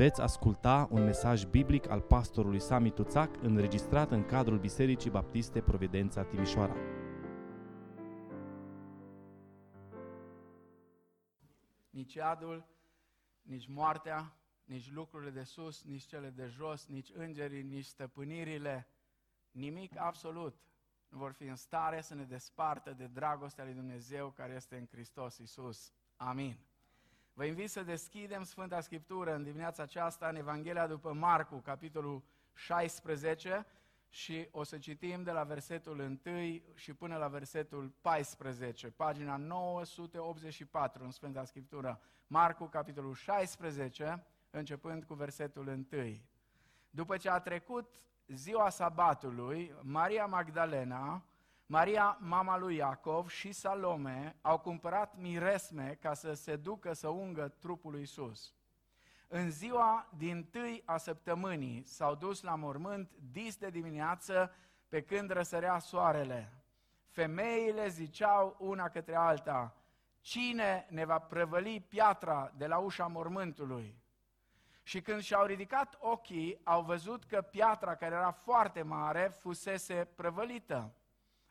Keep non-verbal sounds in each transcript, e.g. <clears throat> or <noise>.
Veți asculta un mesaj biblic al pastorului Sami Tuțac înregistrat în cadrul Bisericii Baptiste Providența Timișoara. Nici iadul, nici moartea, nici lucrurile de sus, nici cele de jos, nici îngerii, nici stăpânirile, nimic absolut nu vor fi în stare să ne despartă de dragostea lui Dumnezeu care este în Hristos Isus. Amin. Vă invit să deschidem Sfânta Scriptură în dimineața aceasta în Evanghelia după Marcu, capitolul 16 și o să citim de la versetul 1 și până la versetul 14, pagina 984 în Sfânta Scriptură. Marcu, capitolul 16, începând cu versetul 1. După ce a trecut ziua sabatului, Maria Magdalena, Maria, mama lui Iacov și Salome au cumpărat miresme ca să se ducă să ungă trupul lui Isus. În ziua din tâi a săptămânii s-au dus la mormânt dis de dimineață pe când răsărea soarele. Femeile ziceau una către alta, cine ne va prăvăli piatra de la ușa mormântului? Și când și-au ridicat ochii, au văzut că piatra, care era foarte mare, fusese prăvălită.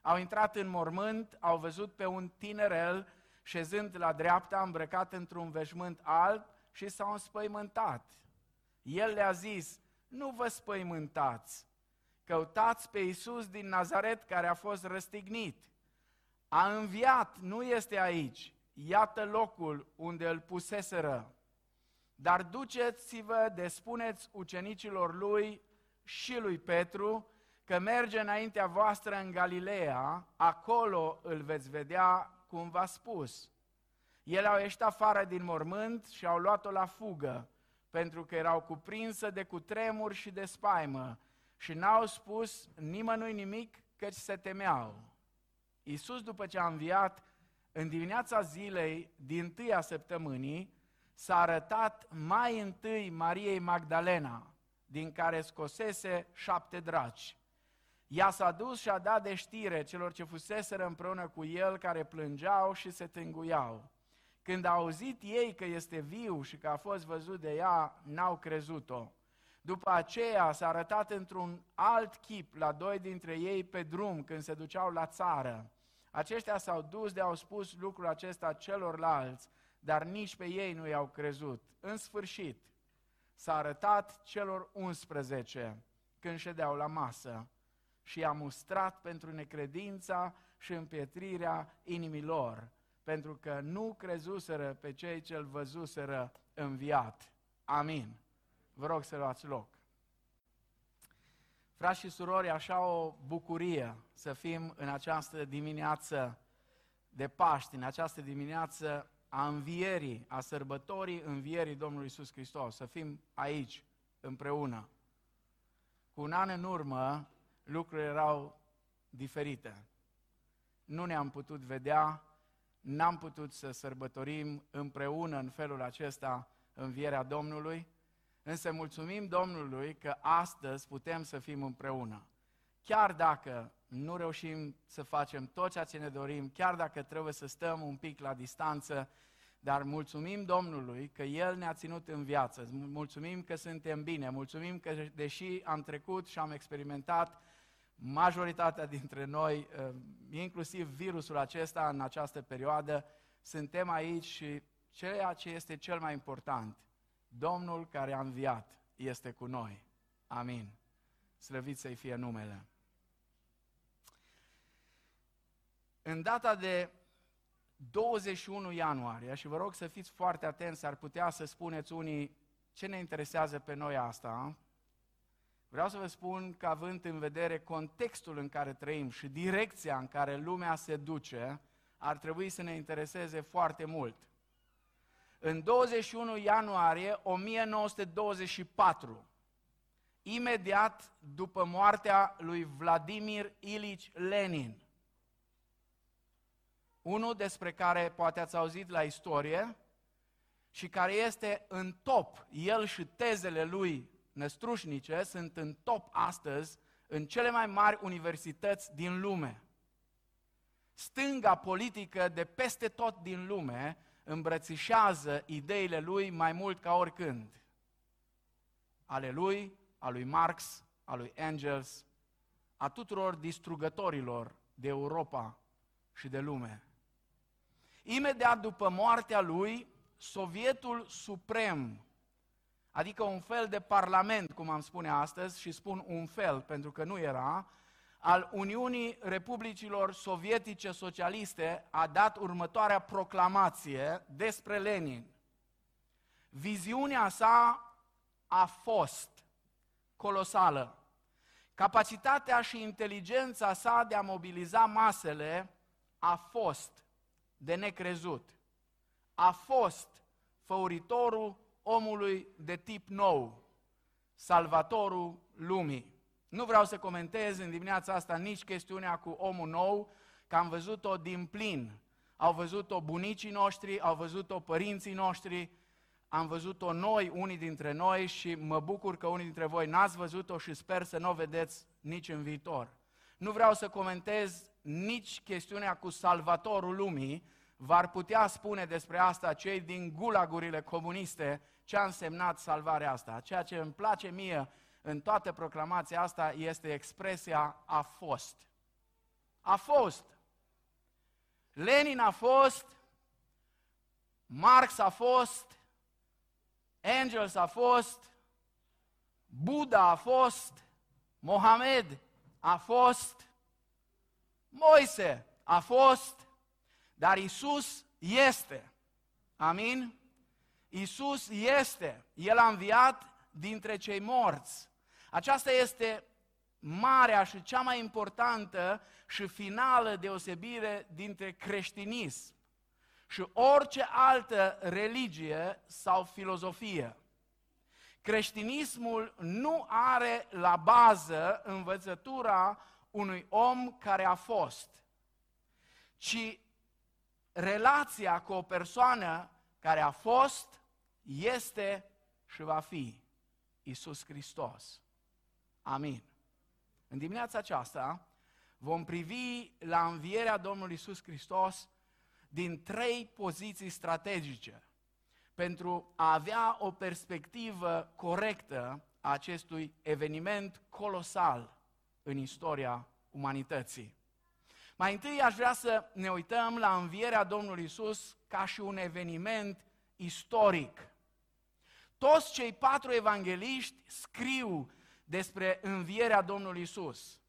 Au intrat în mormânt, au văzut pe un tinerel șezând la dreapta, îmbrăcat într-un veșmânt alb și s-au înspăimântat. El le-a zis, nu vă spăimântați, căutați pe Iisus din Nazaret care a fost răstignit. A înviat, nu este aici, iată locul unde îl puseseră. Dar duceți-vă de spuneți ucenicilor lui și lui Petru că merge înaintea voastră în Galileea, acolo îl veți vedea cum v-a spus. Ele au ieșit afară din mormânt și au luat-o la fugă, pentru că erau cuprinsă de cutremur și de spaimă și n-au spus nimănui nimic căci se temeau. Iisus, după ce a înviat, în dimineața zilei din tâia săptămânii, s-a arătat mai întâi Mariei Magdalena, din care scosese șapte draci. Ea s-a dus și a dat de știre celor ce fuseseră împreună cu el, care plângeau și se tânguiau. Când au auzit ei că este viu și că a fost văzut de ea, n-au crezut-o. După aceea s-a arătat într-un alt chip la doi dintre ei pe drum când se duceau la țară. Aceștia s-au dus de au spus lucrul acesta celorlalți, dar nici pe ei nu i-au crezut. În sfârșit, s-a arătat celor 11 când ședeau la masă și i-a mustrat pentru necredința și împietrirea inimilor, pentru că nu crezuseră pe cei ce-l văzuseră înviat. Amin. Vă rog să luați loc. Frați și surori, așa o bucurie să fim în această dimineață de Paști, în această dimineață a învierii, a sărbătorii învierii Domnului Isus Hristos, să fim aici împreună. Cu un an în urmă, lucrurile erau diferite. Nu ne-am putut vedea, n-am putut să sărbătorim împreună în felul acesta învierea Domnului, însă mulțumim Domnului că astăzi putem să fim împreună. Chiar dacă nu reușim să facem tot ceea ce ne dorim, chiar dacă trebuie să stăm un pic la distanță, dar mulțumim Domnului că El ne-a ținut în viață, mulțumim că suntem bine, mulțumim că deși am trecut și am experimentat majoritatea dintre noi, uh, inclusiv virusul acesta în această perioadă, suntem aici și ceea ce este cel mai important, Domnul care a înviat este cu noi. Amin. Slăvit să-i fie numele. În data de 21 ianuarie, și vă rog să fiți foarte atenți, ar putea să spuneți unii ce ne interesează pe noi asta, Vreau să vă spun că având în vedere contextul în care trăim și direcția în care lumea se duce, ar trebui să ne intereseze foarte mult. În 21 ianuarie 1924, imediat după moartea lui Vladimir Ilici Lenin, unul despre care poate ați auzit la istorie și care este în top, el și tezele lui năstrușnice sunt în top astăzi în cele mai mari universități din lume. Stânga politică de peste tot din lume îmbrățișează ideile lui mai mult ca oricând. ale lui, a lui Marx, a lui Engels, a tuturor distrugătorilor de Europa și de lume. Imediat după moartea lui, Sovietul Suprem, adică un fel de parlament, cum am spune astăzi, și spun un fel pentru că nu era, al Uniunii Republicilor Sovietice Socialiste a dat următoarea proclamație despre Lenin. Viziunea sa a fost colosală. Capacitatea și inteligența sa de a mobiliza masele a fost de necrezut. A fost făuritorul omului de tip nou, salvatorul lumii. Nu vreau să comentez în dimineața asta nici chestiunea cu omul nou, că am văzut-o din plin. Au văzut-o bunicii noștri, au văzut-o părinții noștri, am văzut-o noi, unii dintre noi, și mă bucur că unii dintre voi n-ați văzut-o și sper să nu o vedeți nici în viitor. Nu vreau să comentez nici chestiunea cu salvatorul lumii, v-ar putea spune despre asta cei din gulagurile comuniste ce a însemnat salvarea asta. Ceea ce îmi place mie în toată proclamația asta este expresia a fost. A fost. Lenin a fost, Marx a fost, Angels a fost, Buddha a fost, Mohamed a fost, Moise a fost, dar Isus este. Amin? Isus este. El a înviat dintre cei morți. Aceasta este marea și cea mai importantă și finală deosebire dintre creștinism și orice altă religie sau filozofie. Creștinismul nu are la bază învățătura unui om care a fost, ci relația cu o persoană care a fost, este și va fi Isus Hristos. Amin. În dimineața aceasta vom privi la învierea Domnului Isus Hristos din trei poziții strategice pentru a avea o perspectivă corectă a acestui eveniment colosal în istoria umanității. Mai întâi aș vrea să ne uităm la învierea Domnului Isus ca și un eveniment istoric. Toți cei patru evangeliști scriu despre învierea Domnului Isus.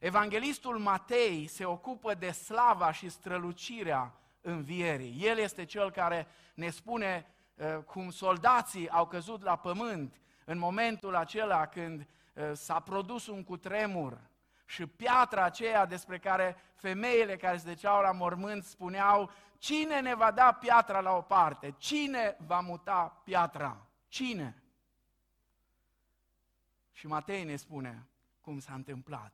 Evanghelistul Matei se ocupă de slava și strălucirea învierii. El este cel care ne spune uh, cum soldații au căzut la pământ în momentul acela când uh, s-a produs un cutremur și piatra aceea despre care femeile care se deceau la mormânt spuneau cine ne va da piatra la o parte? Cine va muta piatra? Cine? Și Matei ne spune cum s-a întâmplat.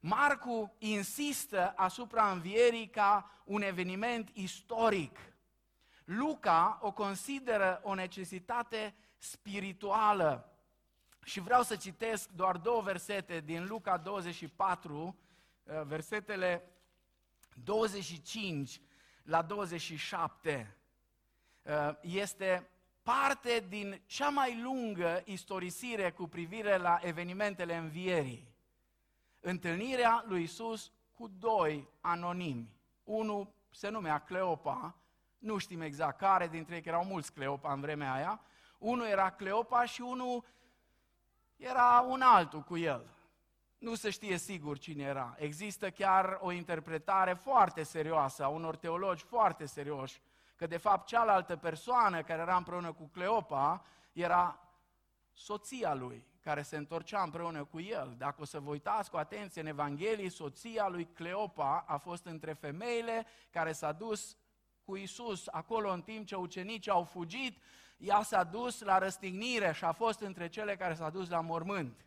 Marcu insistă asupra învierii ca un eveniment istoric. Luca o consideră o necesitate spirituală. Și vreau să citesc doar două versete din Luca 24, uh, versetele 25 la 27. Uh, este parte din cea mai lungă istorisire cu privire la evenimentele învierii întâlnirea lui Isus cu doi anonimi. Unul se numea Cleopa, nu știm exact care dintre ei, că erau mulți Cleopa în vremea aia. Unul era Cleopa și unul era un altul cu el. Nu se știe sigur cine era. Există chiar o interpretare foarte serioasă a unor teologi foarte serioși, că de fapt cealaltă persoană care era împreună cu Cleopa era soția lui care se întorcea împreună cu el. Dacă o să vă uitați cu atenție în Evanghelie, soția lui Cleopa a fost între femeile care s-a dus cu Isus acolo în timp ce ucenicii au fugit, ea s-a dus la răstignire și a fost între cele care s-a dus la mormânt.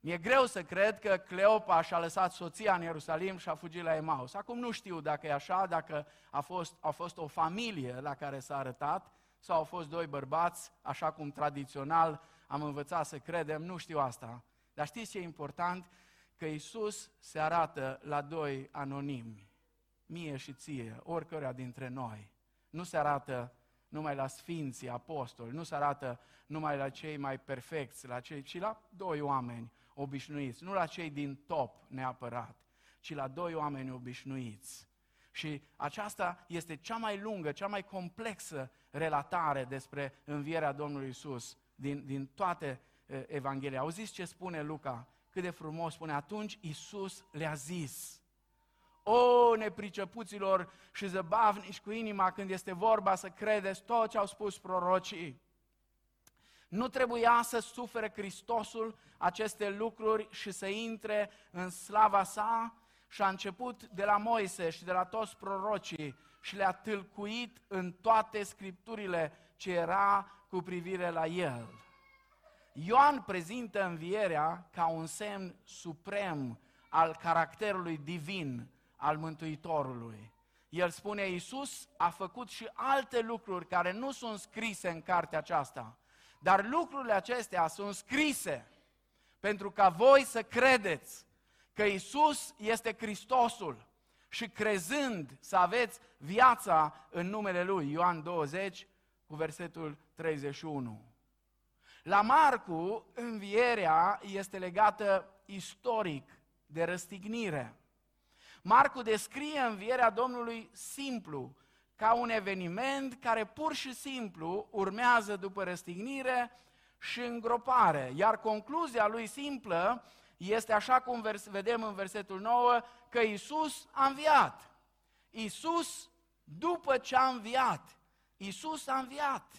Mi-e greu să cred că Cleopa și-a lăsat soția în Ierusalim și a fugit la Emaus. Acum nu știu dacă e așa, dacă a fost, a fost o familie la care s-a arătat sau au fost doi bărbați, așa cum tradițional am învățat să credem, nu știu asta. Dar știți ce e important? Că Isus se arată la doi anonimi, mie și ție, oricărea dintre noi. Nu se arată numai la sfinții apostoli, nu se arată numai la cei mai perfecți, la cei, ci la doi oameni obișnuiți, nu la cei din top neapărat, ci la doi oameni obișnuiți. Și aceasta este cea mai lungă, cea mai complexă relatare despre învierea Domnului Isus din, din toate Evanghelia. Auziți ce spune Luca? Cât de frumos spune, atunci Isus le-a zis, o, nepricepuților și zăbavnici cu inima când este vorba să credeți tot ce au spus prorocii. Nu trebuia să sufere Hristosul aceste lucruri și să intre în slava sa și a început de la Moise și de la toți prorocii și le-a tâlcuit în toate scripturile ce era cu privire la el. Ioan prezintă învierea ca un semn suprem al caracterului divin al Mântuitorului. El spune, Iisus a făcut și alte lucruri care nu sunt scrise în cartea aceasta, dar lucrurile acestea sunt scrise pentru ca voi să credeți că Iisus este Hristosul și crezând să aveți viața în numele Lui. Ioan 20 cu versetul 31. La Marcu, învierea este legată istoric de răstignire. Marcu descrie învierea Domnului simplu, ca un eveniment care pur și simplu urmează după răstignire și îngropare. Iar concluzia lui simplă este așa cum vedem în versetul 9, că Isus a înviat. Isus, după ce a înviat, Isus a înviat.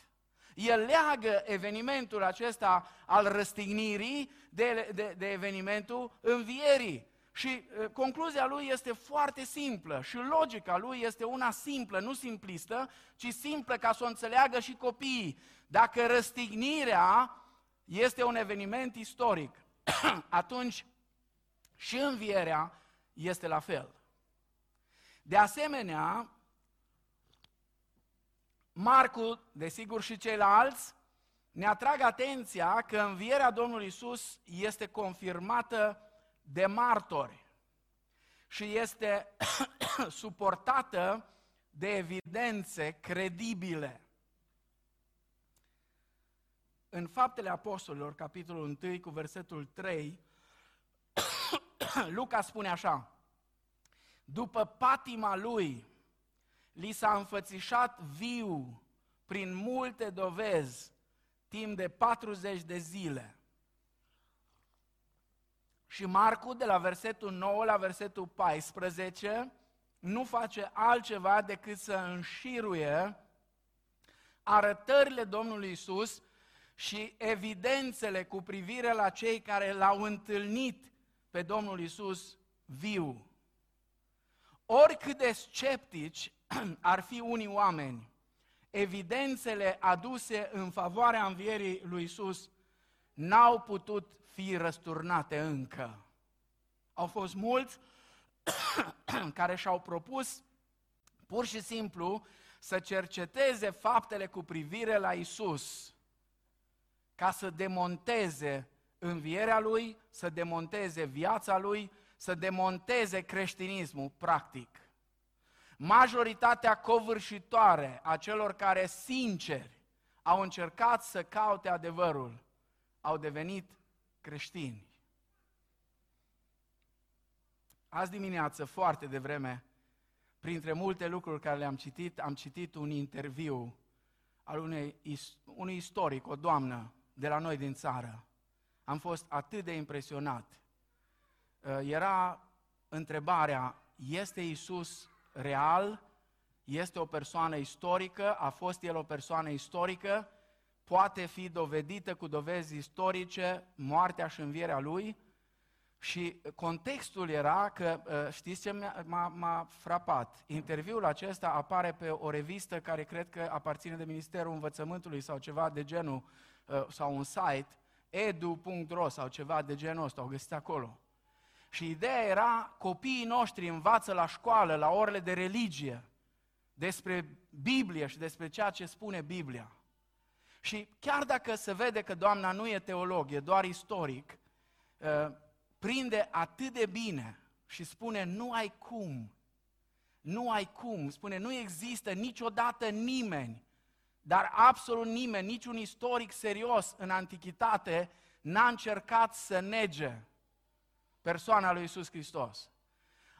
El leagă evenimentul acesta al răstignirii de, de, de evenimentul învierii. Și uh, concluzia lui este foarte simplă și logica lui este una simplă, nu simplistă, ci simplă ca să o înțeleagă și copiii. Dacă răstignirea este un eveniment istoric, <clears throat> atunci și învierea este la fel. De asemenea, Marcu, desigur și ceilalți, ne atrag atenția că învierea Domnului Isus este confirmată de martori și este <coughs> suportată de evidențe credibile. În Faptele Apostolilor, capitolul 1, cu versetul 3, <coughs> Luca spune așa, după patima lui, li s-a înfățișat viu prin multe dovezi timp de 40 de zile. Și Marcu, de la versetul 9 la versetul 14, nu face altceva decât să înșiruie arătările Domnului Isus și evidențele cu privire la cei care l-au întâlnit pe Domnul Isus viu. Oricât de sceptici <clears throat> ar fi unii oameni, evidențele aduse în favoarea învierii lui Isus n-au putut fi răsturnate încă. Au fost mulți <coughs> care și-au propus pur și simplu să cerceteze faptele cu privire la Isus, ca să demonteze învierea lui, să demonteze viața lui, să demonteze creștinismul practic. Majoritatea covârșitoare a celor care sinceri au încercat să caute adevărul, au devenit creștini. Azi dimineață, foarte devreme, printre multe lucruri care le-am citit, am citit un interviu al unei, unui istoric, o doamnă de la noi din țară. Am fost atât de impresionat. Uh, era întrebarea, este Isus real? Este o persoană istorică? A fost el o persoană istorică? Poate fi dovedită cu dovezi istorice moartea și învierea lui. Și contextul era că, uh, știți ce m-a, m-a frapat? Interviul acesta apare pe o revistă care cred că aparține de Ministerul Învățământului sau ceva de genul, uh, sau un site, edu.ro sau ceva de genul ăsta, o găsiți acolo. Și ideea era, copiii noștri învață la școală, la orele de religie, despre Biblie și despre ceea ce spune Biblia. Și chiar dacă se vede că doamna nu e teolog, e doar istoric, uh, prinde atât de bine și spune nu ai cum, nu ai cum, spune nu există niciodată nimeni Dar absolut nimeni, niciun istoric serios în antichitate, n-a încercat să nege persoana lui Isus Hristos.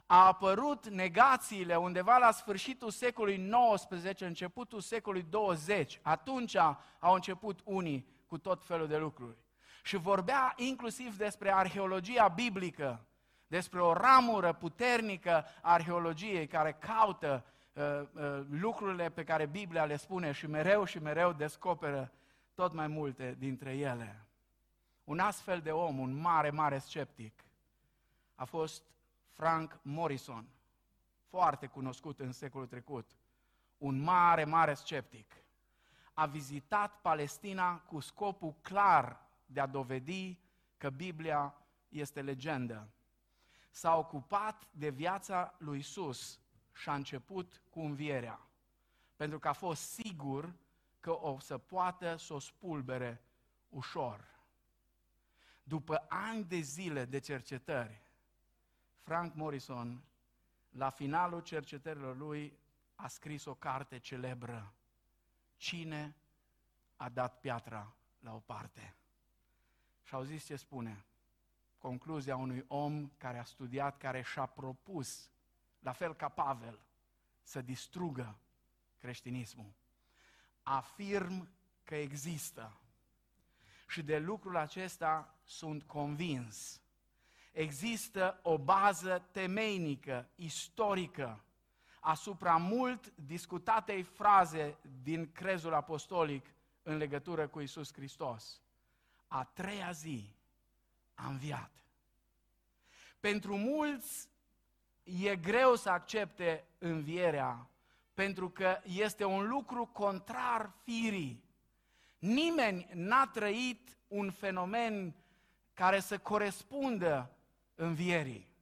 A apărut negațiile undeva la sfârșitul secolului XIX, începutul secolului 20. Atunci au început unii cu tot felul de lucruri. Și vorbea inclusiv despre arheologia biblică, despre o ramură puternică a arheologiei care caută uh, uh, lucrurile pe care Biblia le spune și mereu și mereu descoperă tot mai multe dintre ele. Un astfel de om, un mare, mare sceptic, a fost Frank Morrison, foarte cunoscut în secolul trecut, un mare, mare sceptic. A vizitat Palestina cu scopul clar de a dovedi că Biblia este legendă. S-a ocupat de viața lui Isus și a început cu învierea, pentru că a fost sigur că o să poată să o spulbere ușor. După ani de zile de cercetări, Frank Morrison, la finalul cercetărilor lui, a scris o carte celebră. Cine a dat piatra la o parte? Și au zis ce spune. Concluzia unui om care a studiat, care și-a propus, la fel ca Pavel, să distrugă creștinismul. Afirm că există. Și de lucrul acesta sunt convins există o bază temeinică, istorică, asupra mult discutatei fraze din crezul apostolic în legătură cu Isus Hristos. A treia zi a înviat. Pentru mulți e greu să accepte învierea, pentru că este un lucru contrar firii. Nimeni n-a trăit un fenomen care să corespundă învierii.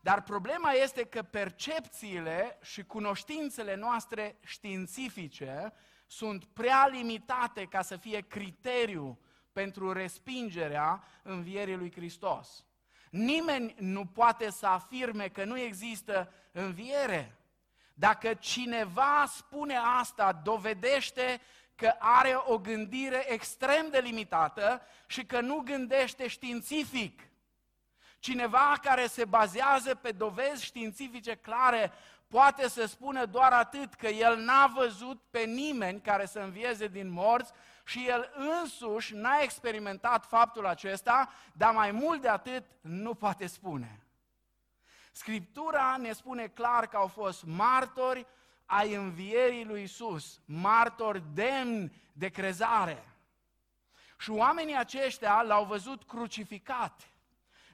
Dar problema este că percepțiile și cunoștințele noastre științifice sunt prea limitate ca să fie criteriu pentru respingerea învierii lui Hristos. Nimeni nu poate să afirme că nu există înviere. Dacă cineva spune asta, dovedește că are o gândire extrem de limitată și că nu gândește științific. Cineva care se bazează pe dovezi științifice clare poate să spună doar atât că el n-a văzut pe nimeni care să învieze din morți și el însuși n-a experimentat faptul acesta, dar mai mult de atât nu poate spune. Scriptura ne spune clar că au fost martori ai învierii lui Isus, martori demni de crezare. Și oamenii aceștia l-au văzut crucificat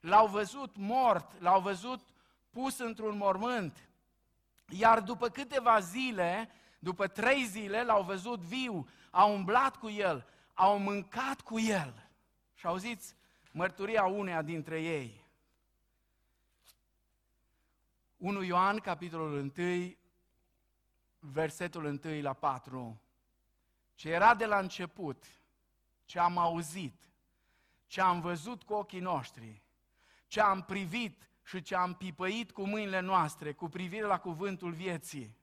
l-au văzut mort, l-au văzut pus într-un mormânt. Iar după câteva zile, după trei zile, l-au văzut viu, au umblat cu el, au mâncat cu el. Și auziți mărturia uneia dintre ei. 1 Ioan, capitolul 1, versetul 1 la 4. Ce era de la început, ce am auzit, ce am văzut cu ochii noștri, ce am privit și ce am pipăit cu mâinile noastre cu privire la cuvântul vieții.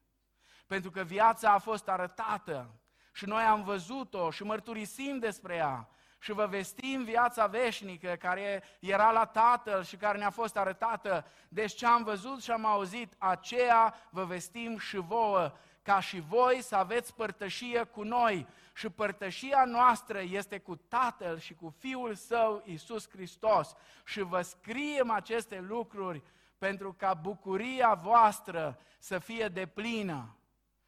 Pentru că viața a fost arătată și noi am văzut-o și mărturisim despre ea și vă vestim viața veșnică care era la Tatăl și care ne-a fost arătată. Deci ce am văzut și am auzit, aceea vă vestim și vouă, ca și voi să aveți părtășie cu noi. Și părtășia noastră este cu Tatăl și cu Fiul Său, Isus Hristos. Și vă scriem aceste lucruri pentru ca bucuria voastră să fie deplină.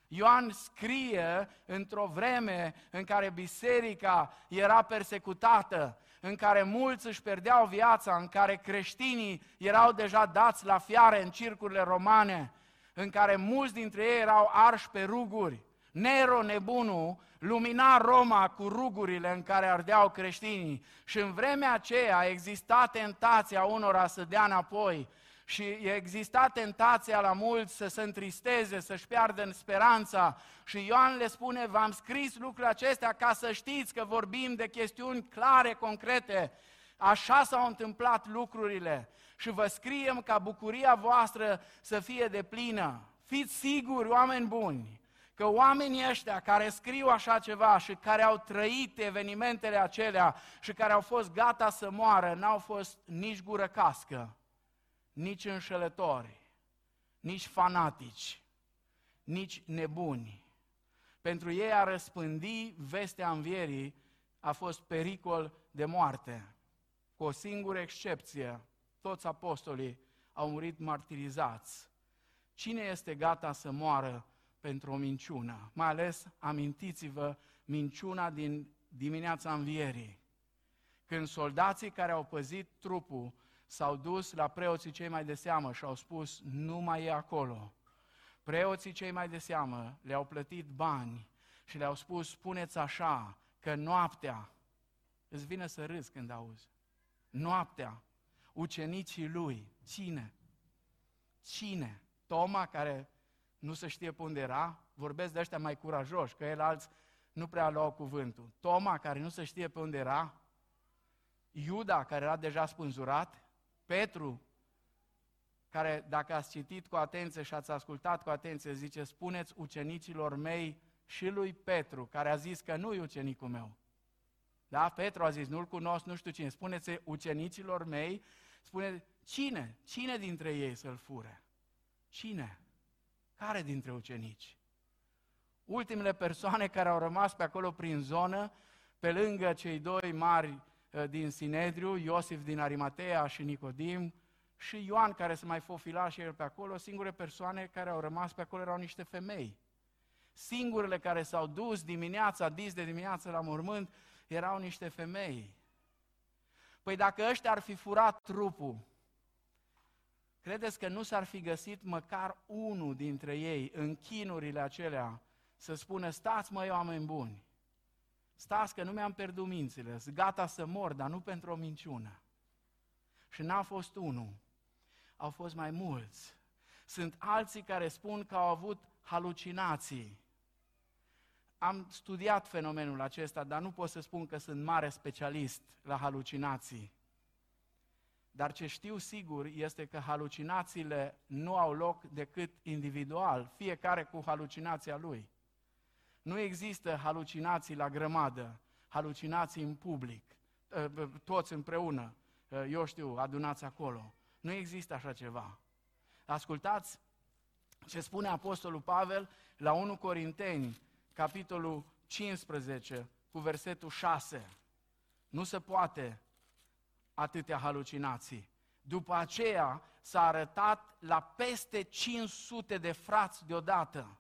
Ioan scrie într-o vreme în care biserica era persecutată, în care mulți își perdeau viața, în care creștinii erau deja dați la fiare în circurile romane, în care mulți dintre ei erau arși pe ruguri. Nero nebunul lumina Roma cu rugurile în care ardeau creștinii și în vremea aceea exista tentația unora să dea înapoi și exista tentația la mulți să se întristeze, să-și piardă în speranța și Ioan le spune, v-am scris lucrurile acestea ca să știți că vorbim de chestiuni clare, concrete. Așa s-au întâmplat lucrurile și vă scriem ca bucuria voastră să fie de plină. Fiți siguri, oameni buni, că oamenii ăștia care scriu așa ceva și care au trăit evenimentele acelea și care au fost gata să moară, n-au fost nici gură cască, nici înșelători, nici fanatici, nici nebuni. Pentru ei a răspândi vestea învierii a fost pericol de moarte. Cu o singură excepție, toți apostolii au murit martirizați. Cine este gata să moară pentru o minciună? Mai ales amintiți-vă minciuna din dimineața învierii. Când soldații care au păzit trupul s-au dus la preoții cei mai de seamă și au spus, nu mai e acolo. Preoții cei mai de seamă le-au plătit bani și le-au spus, spuneți așa, că noaptea, îți vine să râzi când auzi, noaptea, ucenicii lui, cine? Cine? Toma, care nu se știe pe unde era, vorbesc de ăștia mai curajoși, că el alți nu prea luau cuvântul. Toma, care nu se știe pe unde era, Iuda, care era deja spânzurat, Petru, care dacă ați citit cu atenție și ați ascultat cu atenție, zice, spuneți ucenicilor mei și lui Petru, care a zis că nu e ucenicul meu. Da? Petru a zis, nu-l cunosc, nu știu cine. Spuneți ucenicilor mei, spune cine? Cine dintre ei să-l fure? Cine? Care dintre ucenici? Ultimele persoane care au rămas pe acolo prin zonă, pe lângă cei doi mari uh, din Sinedriu, Iosif din Arimatea și Nicodim, și Ioan care se mai fofila și el pe acolo, singure persoane care au rămas pe acolo erau niște femei. Singurele care s-au dus dimineața, dis de dimineață la mormânt, erau niște femei. Păi dacă ăștia ar fi furat trupul, credeți că nu s-ar fi găsit măcar unul dintre ei în chinurile acelea să spună, stați măi oameni buni, stați că nu mi-am pierdut mințile, sunt gata să mor, dar nu pentru o minciună. Și n-a fost unul, au fost mai mulți. Sunt alții care spun că au avut halucinații. Am studiat fenomenul acesta, dar nu pot să spun că sunt mare specialist la halucinații. Dar ce știu sigur este că halucinațiile nu au loc decât individual, fiecare cu halucinația lui. Nu există halucinații la grămadă, halucinații în public, ă, toți împreună, ă, eu știu, adunați acolo. Nu există așa ceva. Ascultați ce spune Apostolul Pavel la 1 Corinteni, capitolul 15, cu versetul 6. Nu se poate atâtea halucinații. După aceea s-a arătat la peste 500 de frați deodată.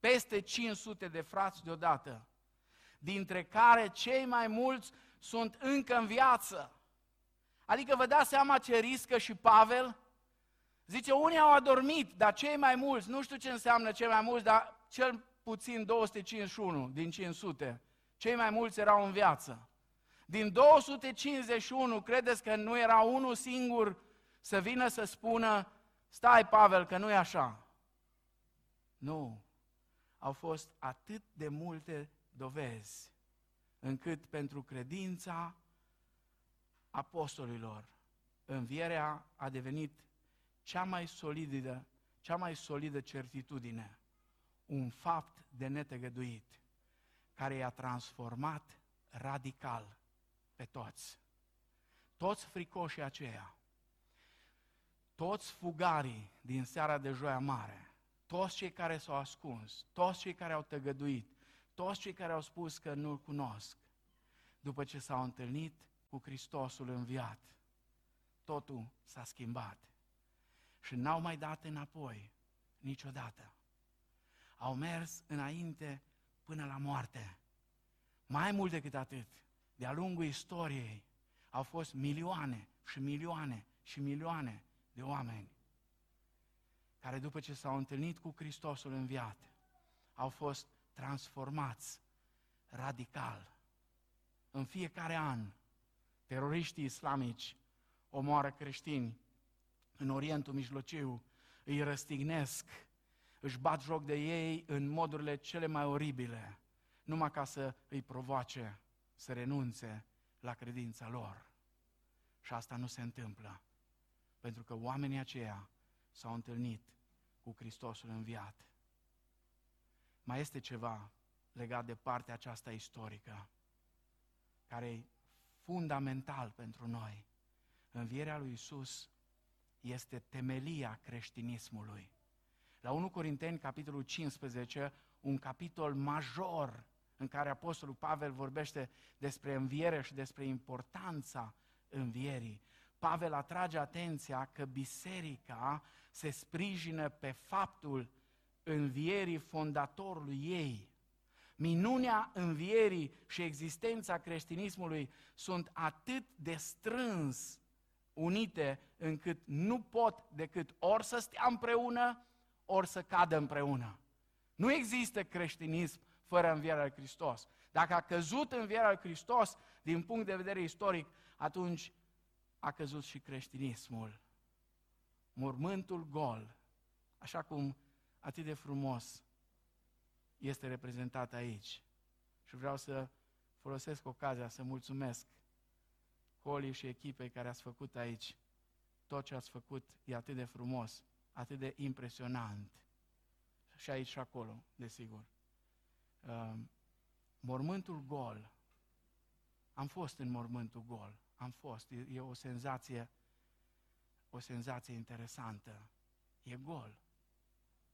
Peste 500 de frați deodată. Dintre care cei mai mulți sunt încă în viață. Adică vă dați seama ce riscă și Pavel? Zice, unii au adormit, dar cei mai mulți, nu știu ce înseamnă cei mai mulți, dar cel puțin 251 din 500, cei mai mulți erau în viață. Din 251, credeți că nu era unul singur să vină să spună, stai Pavel, că nu e așa. Nu. Au fost atât de multe dovezi încât pentru credința apostolilor, învierea a devenit cea mai solidă, cea mai solidă certitudine, un fapt de netegăduit, care i-a transformat radical pe toți. Toți fricoșii aceia, toți fugarii din seara de joia mare, toți cei care s-au ascuns, toți cei care au tăgăduit, toți cei care au spus că nu-L cunosc, după ce s-au întâlnit cu Hristosul înviat, totul s-a schimbat. Și n-au mai dat înapoi niciodată. Au mers înainte până la moarte. Mai mult decât atât, de-a lungul istoriei au fost milioane și milioane și milioane de oameni care după ce s-au întâlnit cu Hristosul înviat, au fost transformați radical. În fiecare an, teroriștii islamici omoară creștini în Orientul Mijlociu, îi răstignesc, își bat joc de ei în modurile cele mai oribile, numai ca să îi provoace să renunțe la credința lor. Și asta nu se întâmplă, pentru că oamenii aceia s-au întâlnit cu Hristosul înviat. mai este ceva legat de partea aceasta istorică, care e fundamental pentru noi. Învierea lui Isus este temelia creștinismului. La 1 Corinteni, capitolul 15, un capitol major în care Apostolul Pavel vorbește despre înviere și despre importanța învierii. Pavel atrage atenția că biserica se sprijină pe faptul învierii fondatorului ei. Minunea învierii și existența creștinismului sunt atât de strâns unite încât nu pot decât ori să stea împreună, ori să cadă împreună. Nu există creștinism fără învierea lui Hristos. Dacă a căzut învierea lui Hristos din punct de vedere istoric, atunci a căzut și creștinismul. Mormântul gol, așa cum atât de frumos este reprezentat aici. Și vreau să folosesc ocazia să mulțumesc Coli și echipei care ați făcut aici. Tot ce ați făcut e atât de frumos, atât de impresionant. Și aici și acolo, desigur. Uh, mormântul gol. Am fost în mormântul gol. Am fost. E, e o senzație, o senzație interesantă. E gol.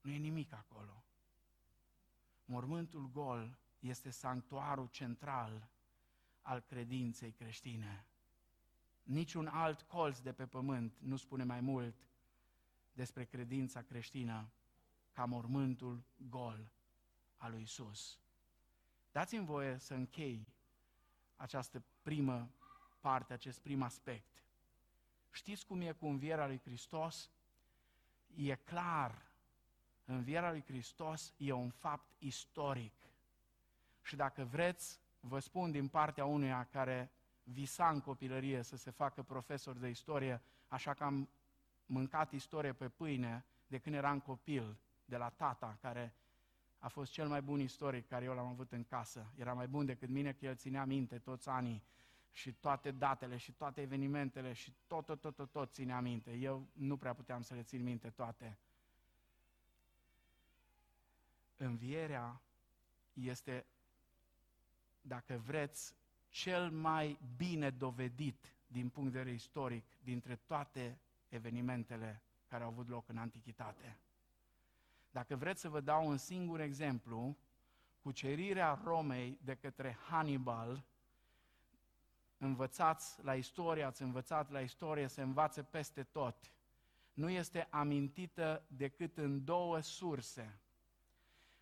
Nu e nimic acolo. Mormântul gol este sanctuarul central al credinței creștine. Niciun alt colț de pe pământ nu spune mai mult despre credința creștină ca mormântul gol al lui Isus. Dați-mi voie să închei această primă parte, acest prim aspect. Știți cum e cu învierea lui Hristos? E clar, învierea lui Hristos e un fapt istoric. Și dacă vreți, vă spun din partea unuia care visa în copilărie să se facă profesor de istorie, așa că am mâncat istorie pe pâine de când eram copil, de la tata, care a fost cel mai bun istoric care eu l-am avut în casă. Era mai bun decât mine, că el ținea minte toți anii și toate datele și toate evenimentele și tot, tot, tot, tot, tot ținea minte. Eu nu prea puteam să le țin minte toate. Învierea este, dacă vreți, cel mai bine dovedit din punct de vedere istoric dintre toate evenimentele care au avut loc în Antichitate. Dacă vreți să vă dau un singur exemplu, cucerirea Romei de către Hannibal, învățați la istorie, ați învățat la istorie, se învață peste tot. Nu este amintită decât în două surse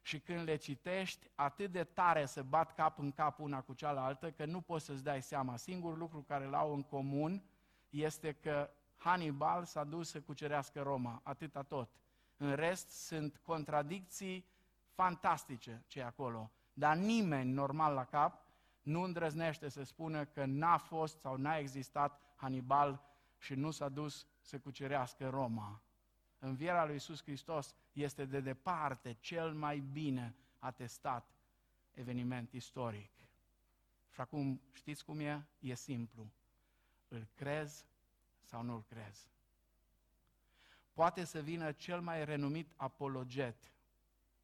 și când le citești, atât de tare să bat cap în cap una cu cealaltă, că nu poți să-ți dai seama. Singurul lucru care l-au în comun este că Hannibal s-a dus să cucerească Roma, atâta tot. În rest sunt contradicții fantastice ce acolo. Dar nimeni normal la cap nu îndrăznește să spună că n-a fost sau n-a existat Hannibal și nu s-a dus să cucerească Roma învierea lui Iisus Hristos este de departe cel mai bine atestat eveniment istoric. Și acum știți cum e? E simplu. Îl crezi sau nu îl crezi? Poate să vină cel mai renumit apologet.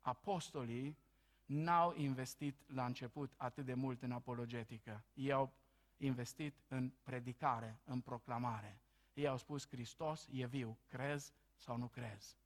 Apostolii n-au investit la început atât de mult în apologetică. Ei au investit în predicare, în proclamare. Ei au spus, Hristos e viu, crezi sau nu crezi.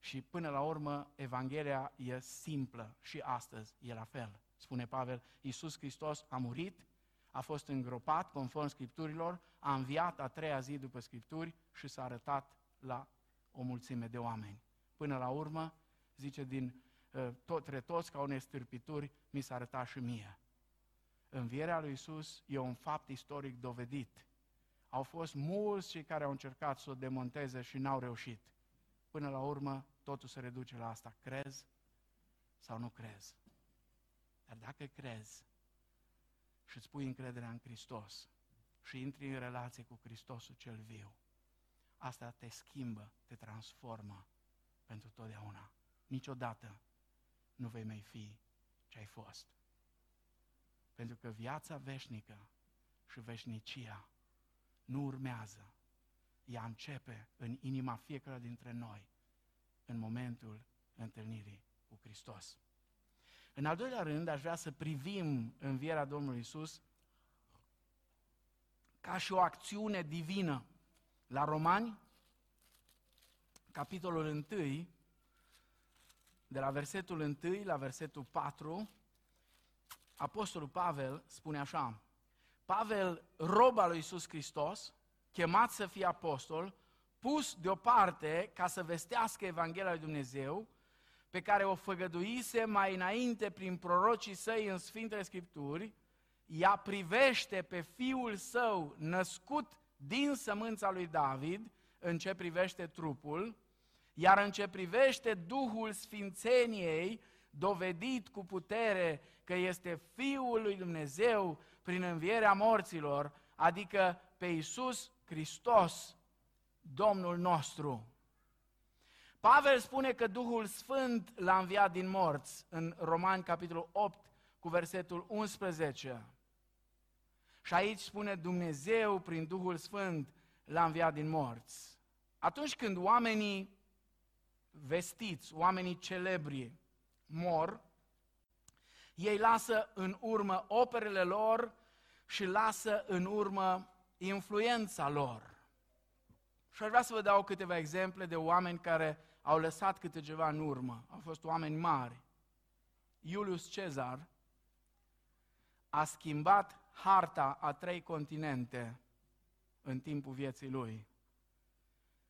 Și până la urmă, Evanghelia e simplă și astăzi e la fel. Spune Pavel, Iisus Hristos a murit, a fost îngropat conform Scripturilor, a înviat a treia zi după Scripturi și s-a arătat la o mulțime de oameni. Până la urmă, zice din ă, tot toți ca unei stârpituri, mi s-a arătat și mie. Învierea lui Iisus e un fapt istoric dovedit. Au fost mulți cei care au încercat să o demonteze și n-au reușit. Până la urmă, totul se reduce la asta. Crezi sau nu crezi? Dar dacă crezi și îți pui încrederea în Hristos și intri în relație cu Hristosul cel viu, asta te schimbă, te transformă pentru totdeauna. Niciodată nu vei mai fi ce ai fost. Pentru că viața veșnică și veșnicia nu urmează. Ea începe în inima fiecare dintre noi în momentul întâlnirii cu Hristos. În al doilea rând, aș vrea să privim învierea Domnului Isus ca și o acțiune divină. La Romani, capitolul 1, de la versetul 1 la versetul 4, Apostolul Pavel spune așa, Pavel, roba lui Iisus Hristos, chemat să fie apostol, pus deoparte ca să vestească Evanghelia lui Dumnezeu, pe care o făgăduise mai înainte prin prorocii săi în Sfintele Scripturi, ea privește pe fiul său născut din sămânța lui David, în ce privește trupul, iar în ce privește Duhul Sfințeniei, dovedit cu putere că este Fiul lui Dumnezeu prin învierea morților, adică pe Iisus Hristos, Domnul nostru. Pavel spune că Duhul Sfânt l-a înviat din morți în Romani, capitolul 8, cu versetul 11. Și aici spune Dumnezeu, prin Duhul Sfânt, l-a înviat din morți. Atunci când oamenii vestiți, oamenii celebri mor, ei lasă în urmă operele lor și lasă în urmă influența lor. Și aș vrea să vă dau câteva exemple de oameni care au lăsat câte ceva în urmă. Au fost oameni mari. Iulius Cezar a schimbat harta a trei continente în timpul vieții lui,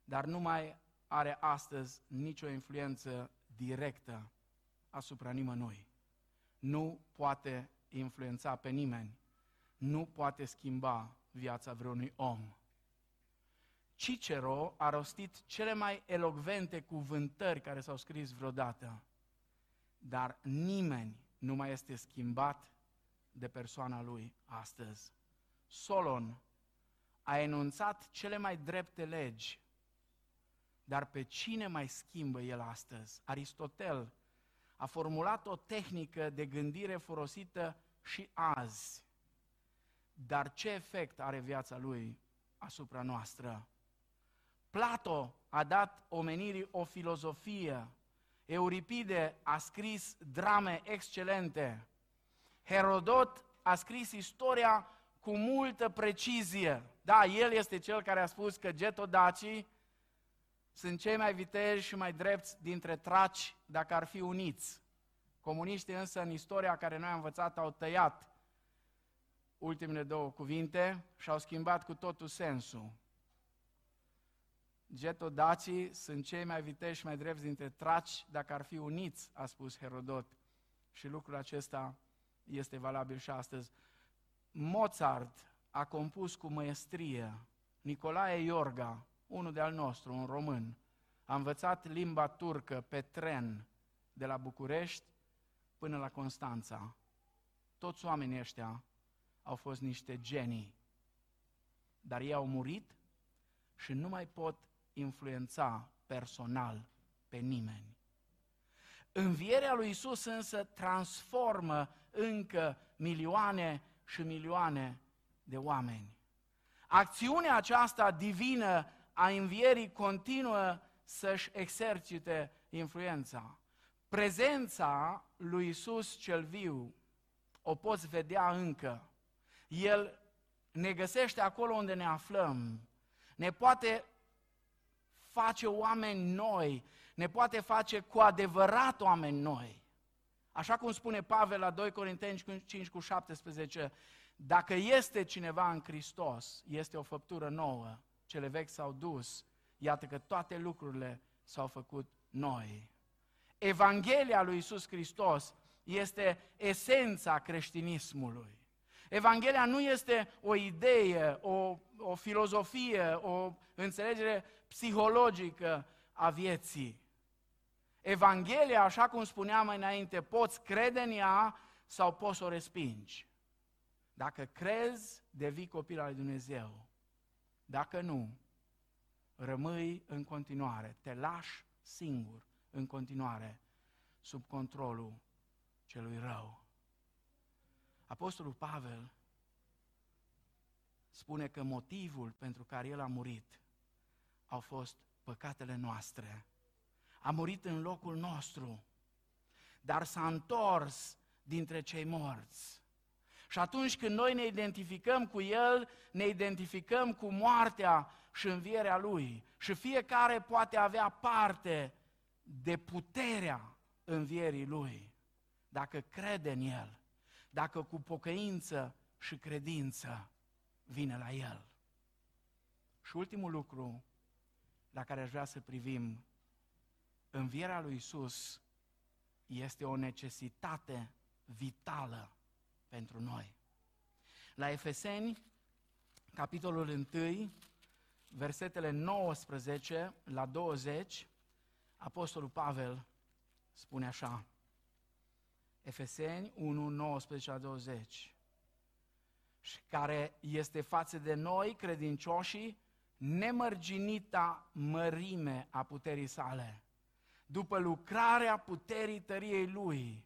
dar nu mai are astăzi nicio influență directă asupra nimănui. Nu poate influența pe nimeni. Nu poate schimba viața vreunui om. Cicero a rostit cele mai elogvente cuvântări care s-au scris vreodată, dar nimeni nu mai este schimbat de persoana lui astăzi. Solon a enunțat cele mai drepte legi, dar pe cine mai schimbă el astăzi? Aristotel a formulat o tehnică de gândire folosită și azi. Dar ce efect are viața lui asupra noastră? Plato a dat omenirii o filozofie, Euripide a scris drame excelente, Herodot a scris istoria cu multă precizie. Da, el este cel care a spus că getodacii sunt cei mai viteji și mai drepți dintre traci dacă ar fi uniți. Comuniștii însă în istoria care noi am învățat au tăiat ultimele două cuvinte și au schimbat cu totul sensul. Getodacii sunt cei mai viteji și mai drepți dintre traci dacă ar fi uniți, a spus Herodot. Și lucrul acesta este valabil și astăzi. Mozart a compus cu măestrie, Nicolae Iorga, unul de al nostru, un român, a învățat limba turcă pe tren de la București până la Constanța. Toți oamenii ăștia au fost niște genii, dar ei au murit și nu mai pot influența personal pe nimeni. Învierea lui Isus însă transformă încă milioane și milioane de oameni. Acțiunea aceasta divină a învierii continuă să-și exercite influența. Prezența lui Isus cel viu o poți vedea încă. El ne găsește acolo unde ne aflăm. Ne poate face oameni noi, ne poate face cu adevărat oameni noi. Așa cum spune Pavel la 2 Corinteni 5 cu 17, dacă este cineva în Hristos, este o făptură nouă, cele vechi s-au dus, iată că toate lucrurile s-au făcut noi. Evanghelia lui Isus Hristos este esența creștinismului. Evanghelia nu este o idee, o, o filozofie, o înțelegere psihologică a vieții. Evanghelia, așa cum spuneam mai înainte, poți crede în ea sau poți să o respingi. Dacă crezi, devii copil al lui Dumnezeu. Dacă nu, rămâi în continuare, te lași singur în continuare sub controlul celui rău. Apostolul Pavel spune că motivul pentru care el a murit au fost păcatele noastre. A murit în locul nostru. dar s-a întors dintre cei morți. Și atunci când noi ne identificăm cu El, ne identificăm cu moartea și învierea Lui. Și fiecare poate avea parte de puterea învierii Lui, dacă crede în El, dacă cu pocăință și credință vine la El. Și ultimul lucru la care aș vrea să privim, învierea lui Isus este o necesitate vitală pentru noi. La Efeseni, capitolul 1, versetele 19 la 20, Apostolul Pavel spune așa, Efeseni 1, 19 la 20, și care este față de noi, credincioșii, nemărginita mărime a puterii sale, după lucrarea puterii tăriei Lui,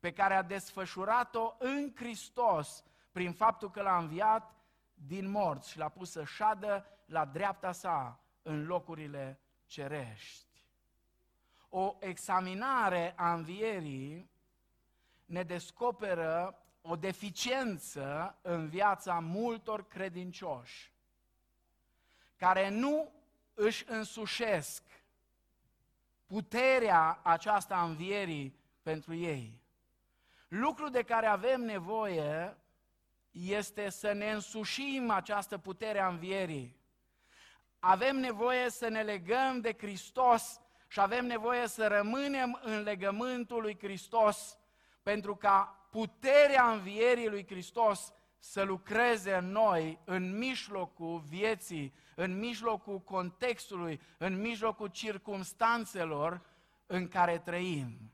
pe care a desfășurat-o în Hristos, prin faptul că l-a înviat din morți și l-a pus să șadă la dreapta sa în locurile cerești. O examinare a învierii ne descoperă o deficiență în viața multor credincioși care nu își însușesc puterea aceasta a învierii pentru ei. Lucru de care avem nevoie este să ne însușim această putere a învierii. Avem nevoie să ne legăm de Hristos și avem nevoie să rămânem în legământul lui Hristos pentru ca puterea învierii lui Hristos să lucreze în noi, în mijlocul vieții, în mijlocul contextului, în mijlocul circumstanțelor în care trăim.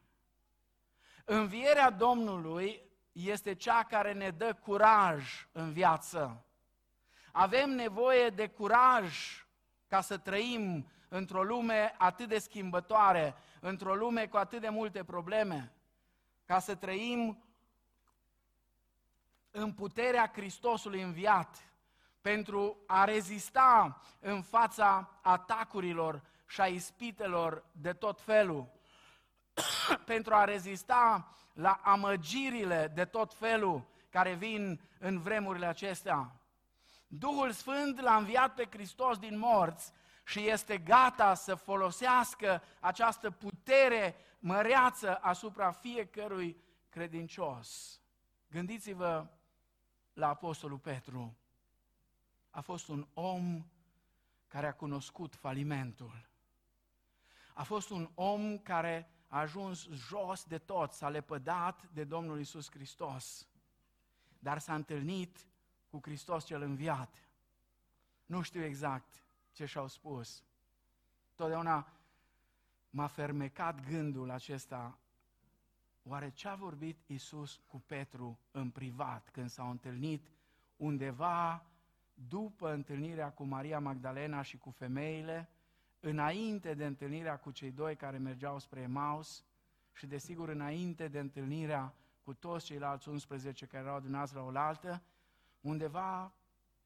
Învierea Domnului este cea care ne dă curaj în viață. Avem nevoie de curaj ca să trăim într-o lume atât de schimbătoare, într-o lume cu atât de multe probleme, ca să trăim în puterea Hristosului înviat, pentru a rezista în fața atacurilor și a ispitelor de tot felul, <coughs> pentru a rezista la amăgirile de tot felul care vin în vremurile acestea. Duhul Sfânt l-a înviat pe Hristos din morți și este gata să folosească această putere măreață asupra fiecărui credincios. Gândiți-vă la Apostolul Petru. A fost un om care a cunoscut falimentul. A fost un om care a ajuns jos de tot, s-a lepădat de Domnul Isus Hristos, dar s-a întâlnit cu Hristos cel înviat. Nu știu exact ce și-au spus. Totdeauna m-a fermecat gândul acesta Oare ce a vorbit Isus cu Petru în privat când s-au întâlnit undeva după întâlnirea cu Maria Magdalena și cu femeile, înainte de întâlnirea cu cei doi care mergeau spre Emaus și desigur înainte de întâlnirea cu toți ceilalți 11 care erau dumneavoastră la oaltă, undeva,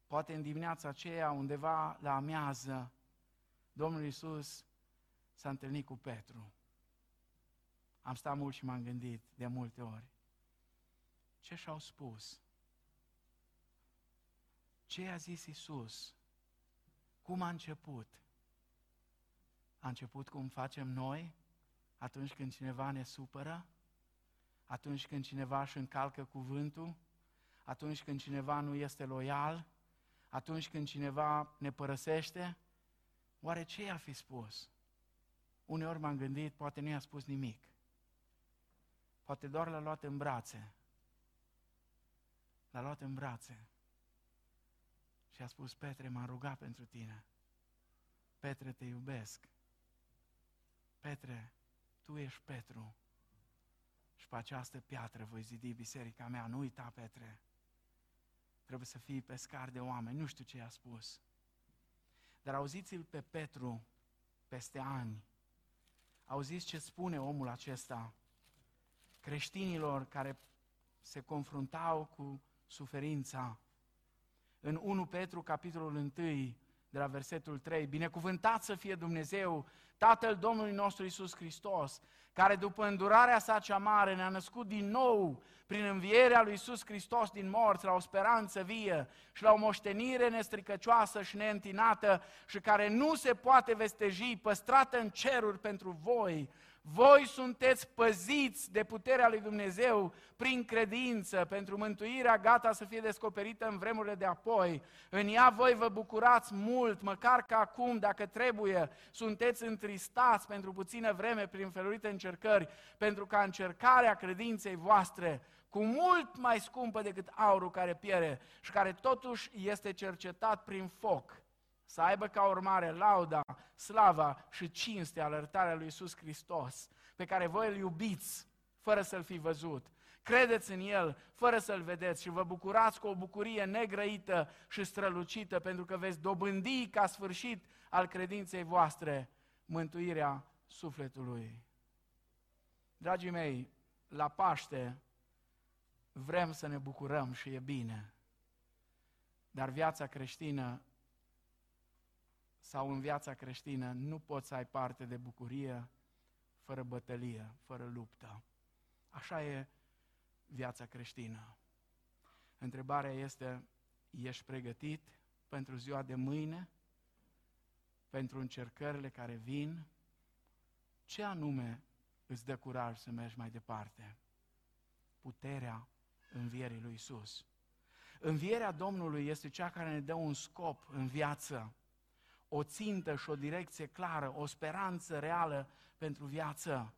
poate în dimineața aceea, undeva la amiază, Domnul Isus s-a întâlnit cu Petru. Am stat mult și m-am gândit de multe ori. Ce și-au spus? Ce a zis Isus? Cum a început? A început cum facem noi atunci când cineva ne supără? Atunci când cineva își încalcă cuvântul? Atunci când cineva nu este loial? Atunci când cineva ne părăsește? Oare ce i-a fi spus? Uneori m-am gândit, poate nu i-a spus nimic. Poate doar l-a luat în brațe. L-a luat în brațe. Și a spus, Petre, m-am rugat pentru tine. Petre, te iubesc. Petre, tu ești Petru. Și pe această piatră voi zidi biserica mea. Nu uita, Petre. Trebuie să fii pescar de oameni. Nu știu ce i-a spus. Dar auziți-l pe Petru peste ani. Auziți ce spune omul acesta creștinilor care se confruntau cu suferința. În 1 Petru, capitolul 1, de la versetul 3. Binecuvântat să fie Dumnezeu, Tatăl Domnului nostru Isus Hristos, care după îndurarea sa cea mare ne-a născut din nou prin învierea lui Isus Hristos din morți la o speranță vie și la o moștenire nestricăcioasă și neîntinată și care nu se poate vesteji, păstrată în ceruri pentru voi, voi sunteți păziți de puterea lui Dumnezeu prin credință, pentru mântuirea gata să fie descoperită în vremurile de apoi. În ea voi vă bucurați mult, măcar că acum, dacă trebuie, sunteți întristați pentru puțină vreme prin felurite încercări, pentru ca încercarea credinței voastre, cu mult mai scumpă decât aurul care piere și care totuși este cercetat prin foc, să aibă ca urmare lauda, slava și cinstea alertarea lui Isus Hristos, pe care voi îl iubiți fără să-l fi văzut. Credeți în El fără să-L vedeți și vă bucurați cu o bucurie negrăită și strălucită pentru că veți dobândi ca sfârșit al credinței voastre mântuirea sufletului. Dragii mei, la Paște vrem să ne bucurăm și e bine, dar viața creștină sau în viața creștină nu poți să ai parte de bucurie fără bătălie, fără luptă. Așa e viața creștină. Întrebarea este, ești pregătit pentru ziua de mâine, pentru încercările care vin? Ce anume îți dă curaj să mergi mai departe? Puterea învierii lui Isus. Învierea Domnului este cea care ne dă un scop în viață o țintă și o direcție clară, o speranță reală pentru viață.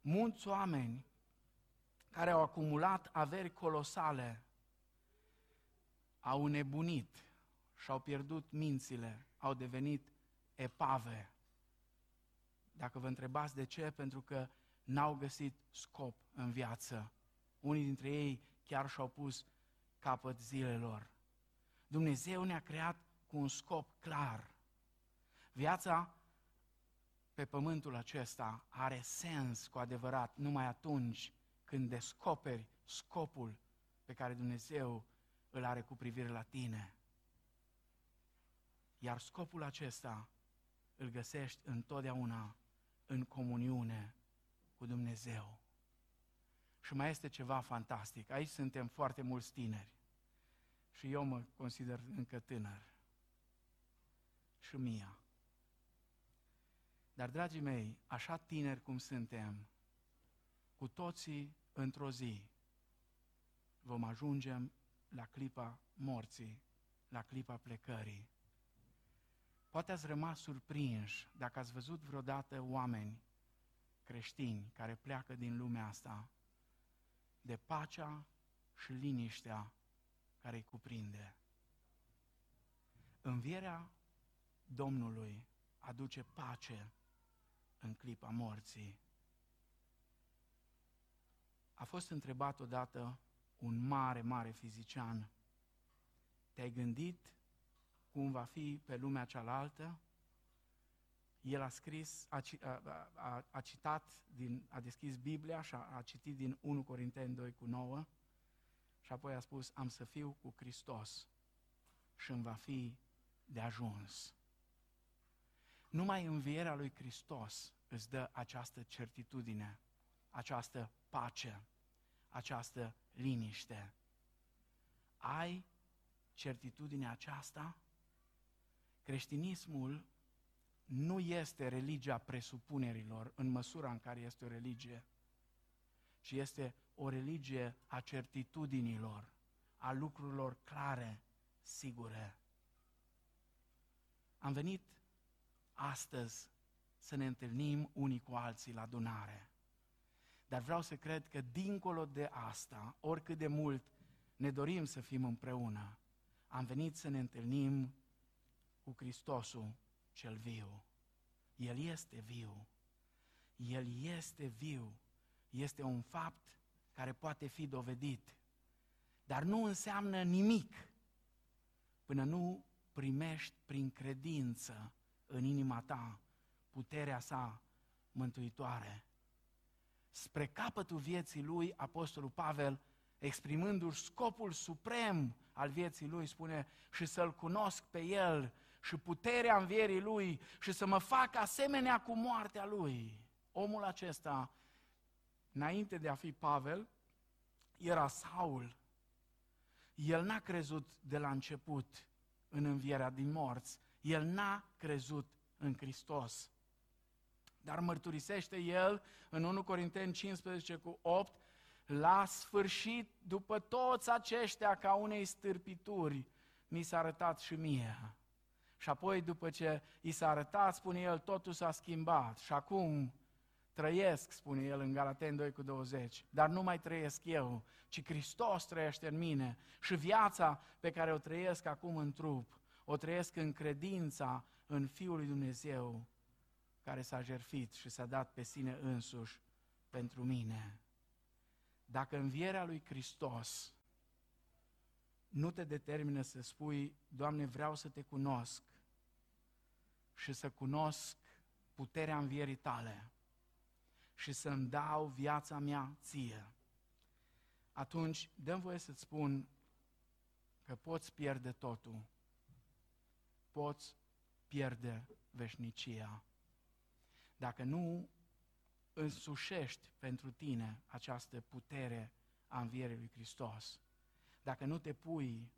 Mulți oameni care au acumulat averi colosale au nebunit și au pierdut mințile, au devenit epave. Dacă vă întrebați de ce, pentru că n-au găsit scop în viață. Unii dintre ei chiar și-au pus capăt zilelor. Dumnezeu ne-a creat cu un scop clar. Viața pe pământul acesta are sens cu adevărat numai atunci când descoperi scopul pe care Dumnezeu îl are cu privire la tine. Iar scopul acesta îl găsești întotdeauna în comuniune cu Dumnezeu. Și mai este ceva fantastic. Aici suntem foarte mulți tineri. Și eu mă consider încă tânăr. Și Mia. Dar, dragii mei, așa tineri cum suntem, cu toții într-o zi vom ajunge la clipa morții, la clipa plecării. Poate ați rămas surprinși dacă ați văzut vreodată oameni creștini care pleacă din lumea asta de pacea și liniștea care îi cuprinde. Învierea Domnului aduce pace în clipa morții. A fost întrebat odată un mare, mare fizician, te-ai gândit cum va fi pe lumea cealaltă? El a scris, a, a, a, a citat, din, a deschis Biblia și a, a citit din 1 Corinteni 2 cu 9 și apoi a spus, am să fiu cu Hristos și îmi va fi de ajuns. Numai învierea lui Hristos îți dă această certitudine, această pace, această liniște. Ai certitudinea aceasta? Creștinismul nu este religia presupunerilor în măsura în care este o religie, ci este o religie a certitudinilor, a lucrurilor clare, sigure. Am venit astăzi să ne întâlnim unii cu alții la adunare. Dar vreau să cred că dincolo de asta, oricât de mult ne dorim să fim împreună, am venit să ne întâlnim cu Hristosul cel viu. El este viu. El este viu. Este un fapt care poate fi dovedit. Dar nu înseamnă nimic până nu primești prin credință în inima ta puterea sa mântuitoare. Spre capătul vieții lui, Apostolul Pavel, exprimându-și scopul suprem al vieții lui, spune și să-L cunosc pe El și puterea învierii Lui și să mă fac asemenea cu moartea Lui. Omul acesta, înainte de a fi Pavel, era Saul. El n-a crezut de la început în învierea din morți. El n-a crezut în Hristos. Dar mărturisește el în 1 Corinteni 15 cu 8, la sfârșit, după toți aceștia ca unei stârpituri, mi s-a arătat și mie. Și apoi, după ce i s-a arătat, spune el, totul s-a schimbat. Și acum trăiesc, spune el în Galaten 2 cu 20, dar nu mai trăiesc eu, ci Hristos trăiește în mine. Și viața pe care o trăiesc acum în trup, o trăiesc în credința în Fiul lui Dumnezeu, care s-a jertfit și s-a dat pe sine însuși pentru mine. Dacă învierea lui Hristos nu te determină să spui, Doamne, vreau să te cunosc și să cunosc puterea învierii tale și să-mi dau viața mea ție, atunci dăm voie să-ți spun că poți pierde totul, poți pierde veșnicia. Dacă nu însușești pentru tine această putere a învierii lui Hristos, dacă nu te pui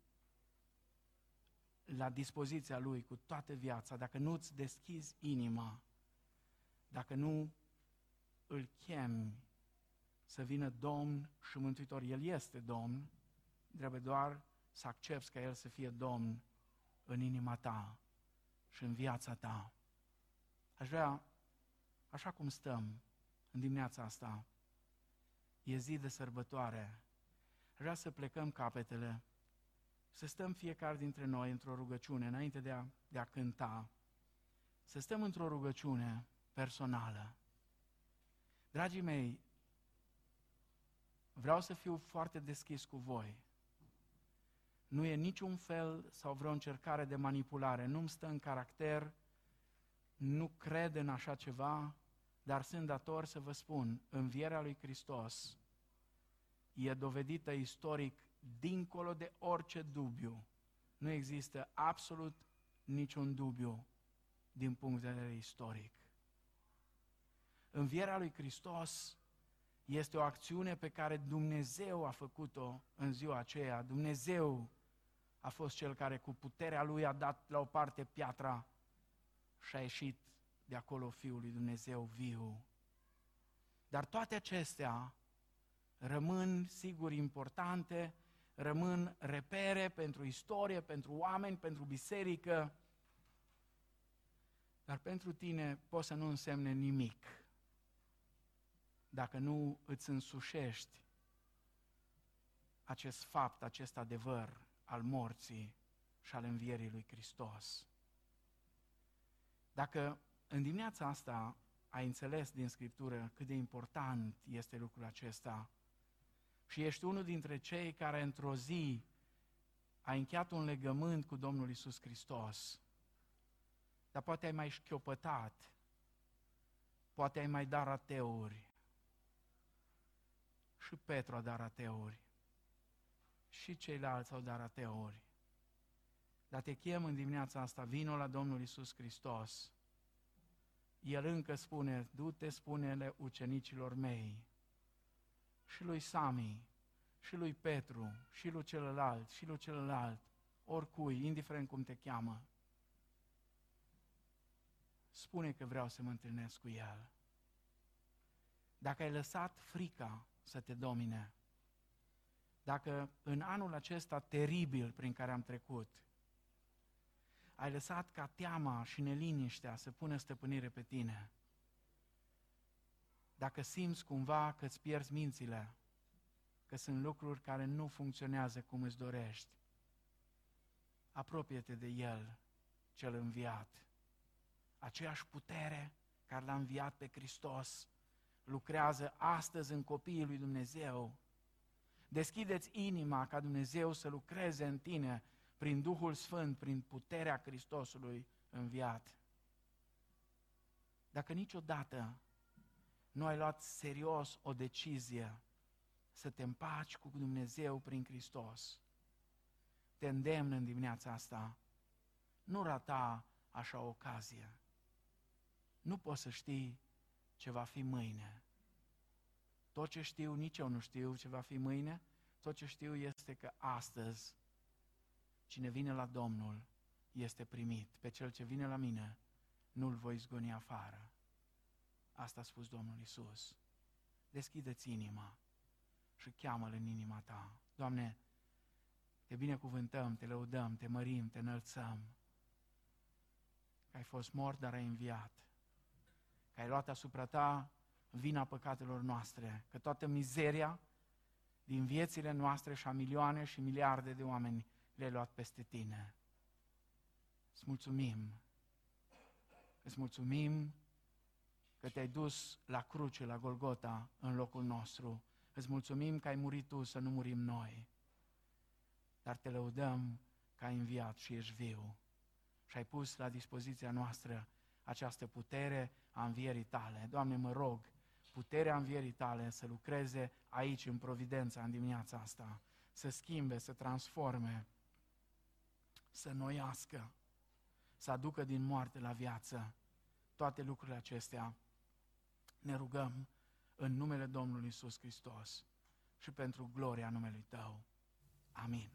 la dispoziția Lui cu toată viața, dacă nu-ți deschizi inima, dacă nu îl chemi să vină Domn și Mântuitor, El este Domn, trebuie doar să accepti ca El să fie Domn în inima ta și în viața ta. Aș vrea, așa cum stăm în dimineața asta, e zi de sărbătoare, vrea să plecăm capetele, să stăm fiecare dintre noi într-o rugăciune, înainte de a, de a cânta, să stăm într-o rugăciune personală. Dragii mei, vreau să fiu foarte deschis cu voi. Nu e niciun fel sau vreo încercare de manipulare, nu-mi stă în caracter, nu cred în așa ceva, dar sunt dator să vă spun, învierea lui Hristos e dovedită istoric dincolo de orice dubiu. Nu există absolut niciun dubiu din punct de vedere istoric. Învierea lui Hristos este o acțiune pe care Dumnezeu a făcut-o în ziua aceea. Dumnezeu a fost cel care cu puterea lui a dat la o parte piatra și a ieșit de acolo Fiul lui Dumnezeu viu. Dar toate acestea rămân, sigur, importante, rămân repere pentru istorie, pentru oameni, pentru biserică, dar pentru tine poți să nu însemne nimic dacă nu îți însușești acest fapt, acest adevăr al morții și al învierii lui Hristos. Dacă în dimineața asta ai înțeles din Scriptură cât de important este lucrul acesta, și ești unul dintre cei care într-o zi a încheiat un legământ cu Domnul Isus Hristos, dar poate ai mai șchiopătat, poate ai mai dat rateuri. Și Petru a dat rateuri. Și ceilalți au dat rateuri. Dar te chem în dimineața asta, vino la Domnul Isus Hristos. El încă spune, du-te, spune-le ucenicilor mei, și lui Sami, și lui Petru, și lui celălalt, și lui celălalt, oricui, indiferent cum te cheamă, spune că vreau să mă întâlnesc cu El. Dacă ai lăsat frica să te domine, dacă în anul acesta teribil prin care am trecut, ai lăsat ca teama și neliniștea să pună stăpânire pe tine, dacă simți cumva că îți pierzi mințile, că sunt lucruri care nu funcționează cum îți dorești, apropie-te de El, cel înviat. Aceeași putere care l-a înviat pe Hristos lucrează astăzi în copiii lui Dumnezeu. Deschideți inima ca Dumnezeu să lucreze în tine prin Duhul Sfânt, prin puterea Hristosului înviat. Dacă niciodată nu ai luat serios o decizie să te împaci cu Dumnezeu prin Hristos, te îndemn în dimineața asta Nu rata așa o ocazie. Nu poți să știi ce va fi mâine. Tot ce știu, nici eu nu știu ce va fi mâine. Tot ce știu este că astăzi cine vine la Domnul este primit. Pe cel ce vine la mine nu-l voi zgoni afară. Asta a spus Domnul Isus. Deschide-ți inima și cheamă-L în inima ta. Doamne, te binecuvântăm, te lăudăm, te mărim, te înălțăm. Că ai fost mort, dar ai înviat. Că ai luat asupra ta vina păcatelor noastre. Că toată mizeria din viețile noastre și a milioane și miliarde de oameni le-ai luat peste tine. Îți mulțumim. Îți mulțumim că te-ai dus la cruce, la Golgota, în locul nostru. Îți mulțumim că ai murit tu să nu murim noi. Dar te lăudăm că ai înviat și ești viu. Și ai pus la dispoziția noastră această putere a învierii tale. Doamne, mă rog, puterea învierii tale să lucreze aici, în Providența, în dimineața asta, să schimbe, să transforme, să noiască, să aducă din moarte la viață toate lucrurile acestea. Ne rugăm în numele Domnului Isus Hristos și pentru gloria numelui Tău. Amin.